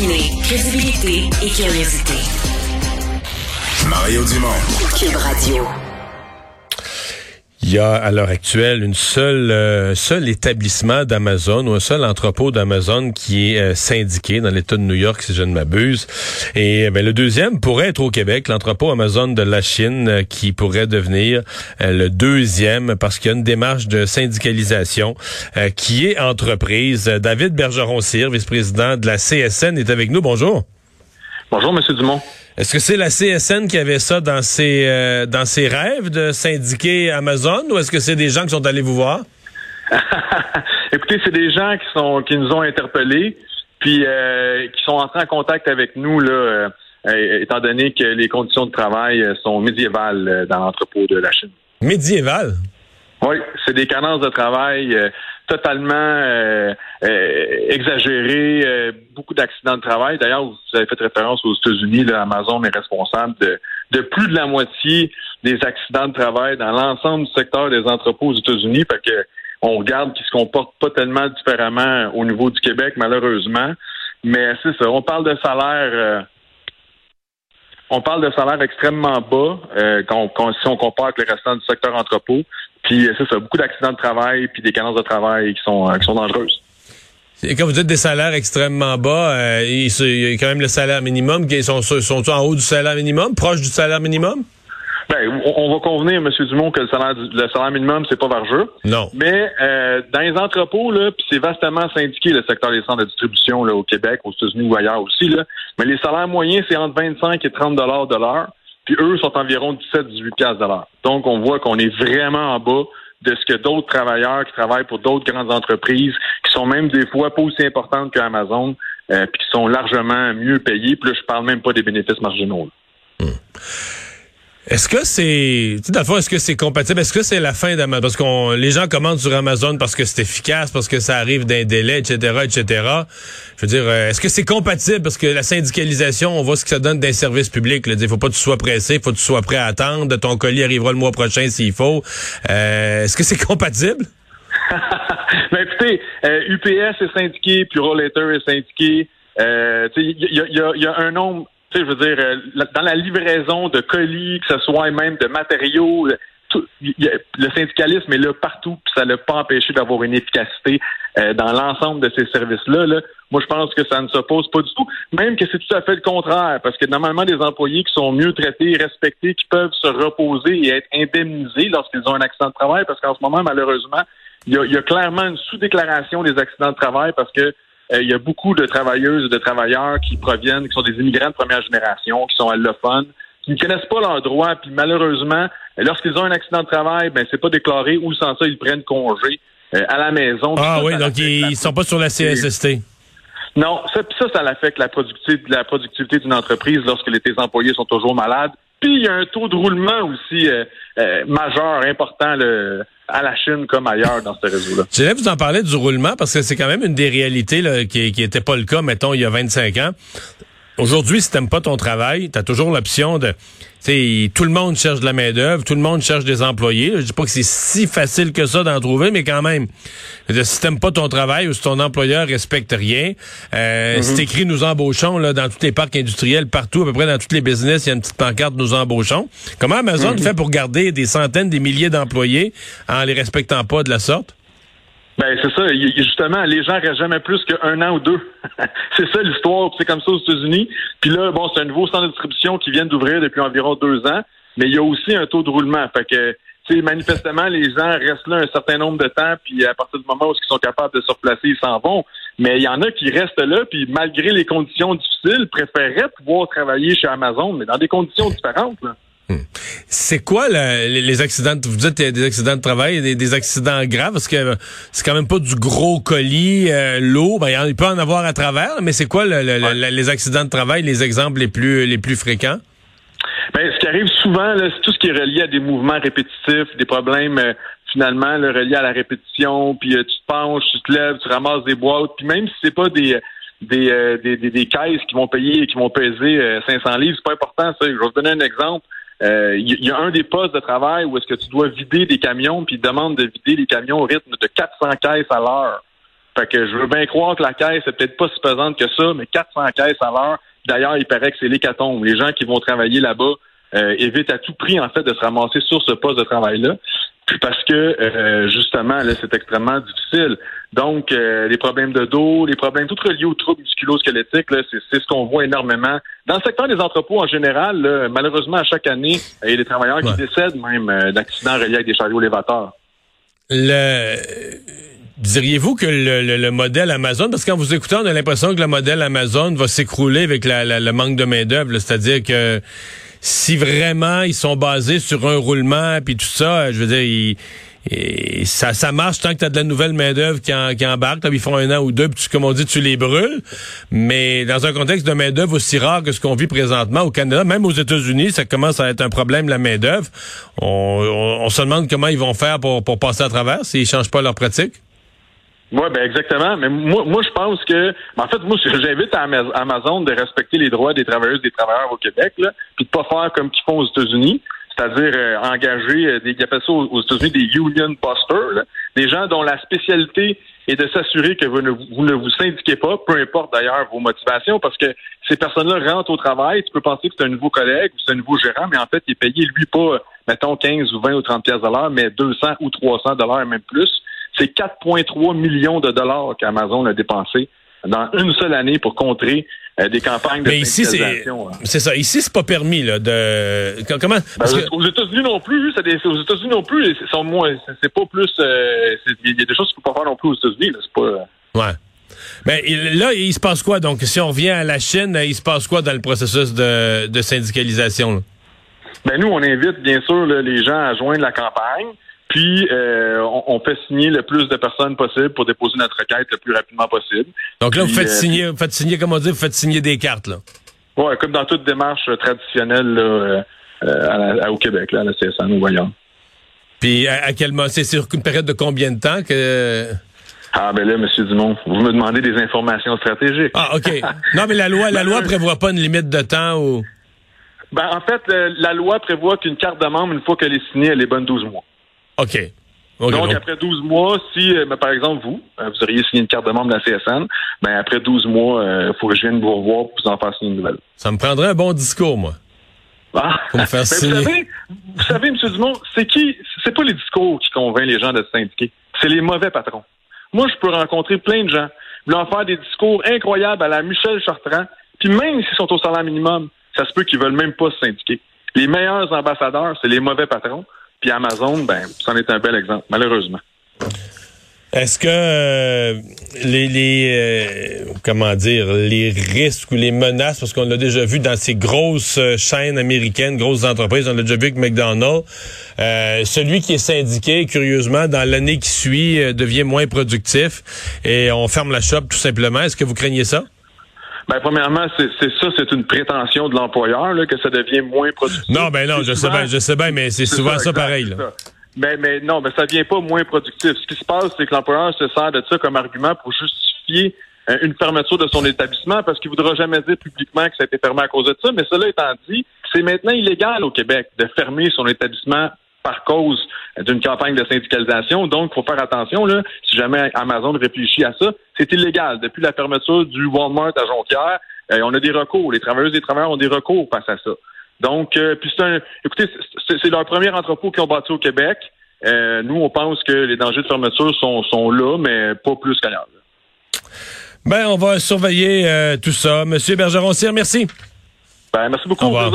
Combiner crédibilité et curiosité. Mario Dumont. Cube Radio. Il y a à l'heure actuelle une seule euh, seul établissement d'Amazon ou un seul entrepôt d'Amazon qui est euh, syndiqué dans l'État de New York, si je ne m'abuse. Et ben, le deuxième pourrait être au Québec, l'entrepôt Amazon de la Chine, euh, qui pourrait devenir le deuxième parce qu'il y a une démarche de syndicalisation qui est entreprise. David Bergeron-Cyr, vice-président de la CSN, est avec nous. Bonjour. Bonjour, Monsieur Dumont. Est-ce que c'est la CSN qui avait ça dans ses euh, dans ses rêves de syndiquer Amazon ou est-ce que c'est des gens qui sont allés vous voir? Écoutez, c'est des gens qui sont qui nous ont interpellés, puis euh, qui sont entrés en contact avec nous là, euh, étant donné que les conditions de travail sont médiévales dans l'entrepôt de la Chine. Médiévales? Oui, c'est des cadences de travail totalement euh, euh, exagéré, euh, beaucoup d'accidents de travail. D'ailleurs, vous avez fait référence aux États-Unis, Amazon est responsable de, de plus de la moitié des accidents de travail dans l'ensemble du secteur des entrepôts aux États-Unis. Fait que on regarde qu'ils se comportent pas tellement différemment au niveau du Québec, malheureusement. Mais c'est ça, on parle de salaire on parle de salaire extrêmement bas si on compare avec le restant du secteur entrepôt. Puis c'est ça, beaucoup d'accidents de travail, puis des cadences de travail qui sont, qui sont dangereuses. Et quand vous dites des salaires extrêmement bas, euh, il, y a quand même le salaire minimum. Qui sont, sont en haut du salaire minimum, proche du salaire minimum? Ben, on, va convenir, M. Dumont, que le salaire, le salaire minimum, c'est pas vargeux. Non. Mais euh, dans les entrepôts, là, puis c'est vastement syndiqué le secteur des centres de distribution là, au Québec, aux États-Unis ou ailleurs aussi. Là. Mais les salaires moyens, c'est entre 25 et 30 dollars de l'heure. Eux sont environ 17-18 piastres de l'heure. Donc, on voit qu'on est vraiment en bas de ce que d'autres travailleurs qui travaillent pour d'autres grandes entreprises, qui sont même des fois pas aussi importantes qu'Amazon, euh, puis qui sont largement mieux payés. Puis là, je parle même pas des bénéfices marginaux. Est-ce que c'est, tu sais, dans le fond, est-ce que c'est compatible? Est-ce que c'est la fin d'Amazon? Parce qu'on, les gens commandent sur Amazon parce que c'est efficace, parce que ça arrive d'un délai, etc., etc. Je veux dire, euh, est-ce que c'est compatible? Parce que la syndicalisation, on voit ce que ça donne d'un service public. Il faut pas que tu sois pressé, faut que tu sois prêt à attendre. Ton colis arrivera le mois prochain s'il faut. Euh, est-ce que c'est compatible? ben, écoutez, UPS euh, est syndiqué, puis Rollator est syndiqué. Il y, y, y a un nombre tu sais, je veux dire, euh, dans la livraison de colis, que ce soit même de matériaux, le syndicalisme est là partout, puis ça n'a pas empêché d'avoir une efficacité euh, dans l'ensemble de ces services-là. Là. Moi, je pense que ça ne s'oppose pas du tout. Même que c'est tout à fait le contraire, parce que normalement, des employés qui sont mieux traités, respectés, qui peuvent se reposer et être indemnisés lorsqu'ils ont un accident de travail, parce qu'en ce moment, malheureusement, il y a, clairement une sous-déclaration des accidents de travail parce que euh, il y a beaucoup de travailleuses et de travailleurs qui proviennent, qui sont des immigrants de première génération, qui sont allophones, qui ne connaissent pas leurs droits, puis malheureusement, lorsqu'ils ont un accident de travail, ben c'est pas déclaré ou sans ça ils prennent congé euh, à la maison. Ah oui, donc ils, sont pas sur la CSST. Non, ça, ça, ça affecte la productivité, la productivité d'une entreprise lorsque les employés sont toujours malades. Puis il y a un taux de roulement aussi euh, majeur, important le, à la Chine comme ailleurs dans ce réseau-là. Je vous en parler du roulement parce que c'est quand même une des réalités là, qui n'était pas le cas, mettons, il y a 25 ans. Aujourd'hui, si t'aimes pas ton travail, tu as toujours l'option de tout le monde cherche de la main-d'œuvre, tout le monde cherche des employés. Je dis pas que c'est si facile que ça d'en trouver, mais quand même. Si t'aimes pas ton travail ou si ton employeur respecte rien, euh, mm-hmm. si écrit nous embauchons là, dans tous les parcs industriels, partout, à peu près dans tous les business, il y a une petite pancarte nous embauchons. Comment Amazon mm-hmm. fait pour garder des centaines, des milliers d'employés en les respectant pas de la sorte? Ben c'est ça. Justement, les gens restent jamais plus qu'un an ou deux. c'est ça l'histoire. C'est comme ça aux États-Unis. Puis là, bon, c'est un nouveau centre de distribution qui vient d'ouvrir depuis environ deux ans, mais il y a aussi un taux de roulement. Fait que, manifestement, les gens restent là un certain nombre de temps, puis à partir du moment où ils sont capables de se replacer, ils s'en vont. Mais il y en a qui restent là, puis malgré les conditions difficiles, préféreraient pouvoir travailler chez Amazon, mais dans des conditions différentes. Là. Hmm. C'est quoi les, accidents? vous dites des accidents de travail, des, des accidents graves, parce que c'est quand même pas du gros colis, euh, l'eau. Ben, il peut en avoir à travers, mais c'est quoi les accidents de travail, les exemples les plus les plus fréquents? Ben, ce qui arrive souvent, c'est tout ce qui est relié à des mouvements répétitifs, des problèmes euh, finalement reliés à la répétition, puis euh, tu te penches, tu te lèves, tu ramasses des boîtes, puis même si c'est pas des des, des, des, caisses qui vont payer, qui vont peser 500 livres, c'est pas important. Ça. Je vais vous donner un exemple. Il euh, y, a un des postes de travail où est-ce que tu dois vider des camions, puis il demande de vider les camions au rythme de 400 caisses à l'heure. Fait que je veux bien croire que la caisse est peut-être pas si pesante que ça, mais 400 caisses à l'heure. D'ailleurs, il paraît que c'est l'hécatombe. Les gens qui vont travailler là-bas euh, évitent à tout prix, en fait, de se ramasser sur ce poste de travail-là. Parce que, euh, justement, là, c'est extrêmement difficile. Donc, euh, les problèmes de dos, les problèmes tout reliés aux troubles musculo-squelettiques, c'est ce qu'on voit énormément. Dans le secteur des entrepôts en général, malheureusement, à chaque année, il y a des travailleurs qui décèdent même d'accidents reliés avec des chariots élévateurs. Le Diriez-vous que le, modèle Amazon, parce que quand vous écoutez, on a l'impression que le modèle Amazon va s'écrouler avec le manque de main-d'œuvre, c'est-à-dire que si vraiment ils sont basés sur un roulement puis tout ça, je veux dire, ça, ça marche tant que tu as de la nouvelle main-d'œuvre qui, qui embarque. ils font un an ou deux, puis comme on dit, tu les brûles. Mais dans un contexte de main-d'œuvre aussi rare que ce qu'on vit présentement au Canada, même aux États-Unis, ça commence à être un problème, la main-d'œuvre. On, on, se demande comment ils vont faire pour, pour passer à travers s'ils changent pas leur pratique. Oui, ben exactement. Mais moi, moi, je pense que, en fait, moi, j'invite Amazon de respecter les droits des travailleuses et des travailleurs au Québec, là, puis de pas faire comme qu'ils font aux États-Unis, c'est-à-dire euh, engager euh, des, ils appellent ça aux États-Unis des union busters, des gens dont la spécialité est de s'assurer que vous ne, vous ne vous syndiquez pas, peu importe d'ailleurs vos motivations, parce que ces personnes-là rentrent au travail, tu peux penser que c'est un nouveau collègue ou c'est un nouveau gérant, mais en fait, il est payé, lui, pas, mettons, 15 ou 20 ou 30 pièces de l'heure, mais 200 ou 300 dollars, même plus. C'est 4,3 millions de dollars qu'Amazon a dépensé dans une seule année pour contrer euh, des campagnes de Mais ici, c'est ça. Ici, c'est pas permis là, de comment? Ben, Aux États-Unis non plus, des... aux États-Unis non plus, c'est moins, c'est pas plus. Euh, il y a des choses qu'il faut pas faire non plus aux États-Unis. C'est pas. Euh. Ouais. Mais là, il se passe quoi? Donc, si on revient à la Chine, il se passe quoi dans le processus de, de syndicalisation? Ben nous, on invite bien sûr les gens à joindre la campagne. Puis, euh, on, fait signer le plus de personnes possible pour déposer notre requête le plus rapidement possible. Donc là, vous faites euh, signer, vous faites signer, comme on dit, vous faites signer des cartes, là. Oui, comme dans toute démarche traditionnelle euh, au Québec, là, à la CSN, au voyons. Puis, à, quel moment? C'est sur une période de combien de temps que... Ah ben là, M. Dumont, vous me demandez des informations stratégiques. Ah, OK. non, mais la loi, la loi prévoit pas une limite de temps ou? Ben, en fait, la loi prévoit qu'une carte de membre, une fois qu'elle est signée, elle est bonne 12 mois. OK. donc, après 12 mois, si, euh, ben, par exemple, vous, euh, vous auriez signé une carte de membre de la CSN, ben, après 12 mois, il euh, faut que je vienne vous revoir pour vous en faire signer une nouvelle. Ça me prendrait un bon discours, moi. Ah. Pour me faire ben, signer. Vous savez, vous savez, M. Dumont, c'est qui, c'est pas les discours qui convainquent les gens de se syndiquer. C'est les mauvais patrons. Moi, je peux rencontrer plein de gens, leur faire des discours incroyables à la Michel Chartrand, puis même s'ils sont au salaire minimum, ça se peut qu'ils veulent même pas se syndiquer. Les meilleurs ambassadeurs, c'est les mauvais patrons. Puis Amazon, ben, c'en est un bel exemple, malheureusement. Est-ce que euh, les, les euh, comment dire les risques ou les menaces parce qu'on l'a déjà vu dans ces grosses euh, chaînes américaines, grosses entreprises, on l'a déjà vu avec McDonald's, celui qui est syndiqué curieusement dans l'année qui suit devient moins productif et on ferme la shop tout simplement. Est-ce que vous craignez ça? Ben, premièrement, c'est ça, c'est une prétention de l'employeur que ça devient moins productif. Non, ben non, je sais bien, je sais bien, mais c'est souvent ça, pareil. Là. Mais, mais non, mais ça vient pas moins productif. Ce qui se passe, c'est que l'employeur se sert de ça comme argument pour justifier euh, une fermeture de son établissement parce qu'il voudra jamais dire publiquement que ça a été fermé à cause de ça. Mais cela étant dit, c'est maintenant illégal au Québec de fermer son établissement par cause d'une campagne de syndicalisation. Donc, il faut faire attention, là, si jamais Amazon réfléchit à ça, c'est illégal. Depuis la fermeture du Walmart à Jonquière, euh, on a des recours. Les travailleuses et les travailleurs ont des recours face à ça. Donc, euh, puis c'est un, écoutez, c'est leur premier entrepôt qu'ils ont bâti au Québec. Euh, nous, on pense que les dangers de fermeture sont, sont là, mais pas plus qu'ailleurs. Ben, on va surveiller tout ça. Monsieur Bergeron-Cyr, merci. Ben, merci beaucoup. Au.